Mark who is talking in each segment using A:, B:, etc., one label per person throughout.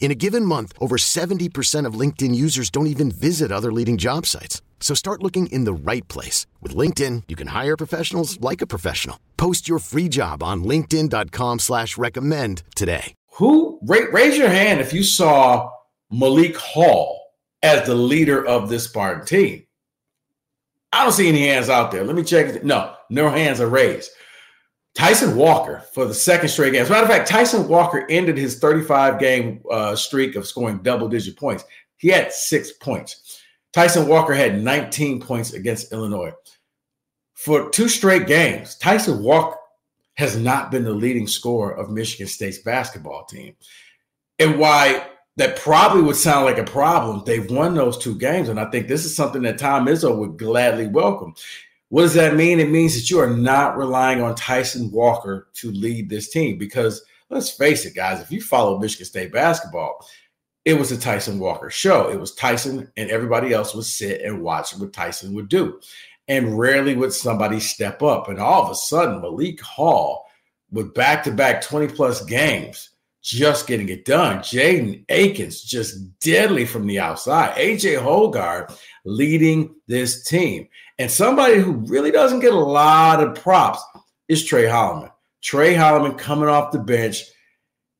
A: In a given month, over 70% of LinkedIn users don't even visit other leading job sites. So start looking in the right place. With LinkedIn, you can hire professionals like a professional. Post your free job on linkedin.com slash recommend today.
B: Who, raise your hand if you saw Malik Hall as the leader of this Spartan team. I don't see any hands out there. Let me check. No, no hands are raised. Tyson Walker for the second straight game. As a matter of fact, Tyson Walker ended his 35 game uh, streak of scoring double digit points. He had six points. Tyson Walker had 19 points against Illinois. For two straight games, Tyson Walker has not been the leading scorer of Michigan State's basketball team. And why that probably would sound like a problem, they've won those two games. And I think this is something that Tom Izzo would gladly welcome. What does that mean? It means that you are not relying on Tyson Walker to lead this team because let's face it, guys, if you follow Michigan State basketball, it was a Tyson Walker show. It was Tyson and everybody else would sit and watch what Tyson would do. And rarely would somebody step up. And all of a sudden, Malik Hall with back to back 20 plus games just getting it done. Jaden Akins just deadly from the outside. AJ Hoggard leading this team. And somebody who really doesn't get a lot of props is Tre Holloman. Tre Holloman coming off the bench.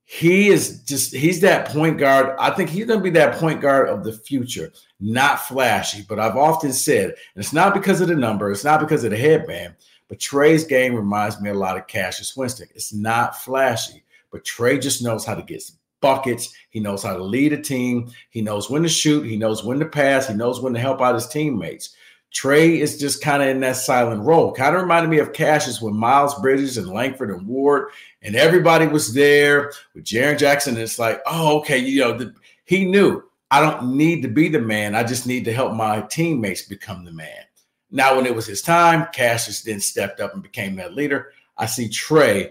B: He is just, he's that point guard. I think he's going to be that point guard of the future. Not flashy, but I've often said, and it's not because of the number, it's not because of the headband, but Tre's game reminds me a lot of Cassius Winston. It's not flashy, but Tre just knows how to get buckets. He knows how to lead a team. He knows when to shoot. He knows when to pass. He knows when to help out his teammates. Tre is just kind of in that silent role. Kind of reminded me of Cassius with Miles Bridges and Langford and Ward, and everybody was there with Jaren Jackson. And it's like, oh, okay, you know, the, he knew I don't need to be the man. I just need to help my teammates become the man. Now, when it was his time, Cassius then stepped up and became that leader. I see Tre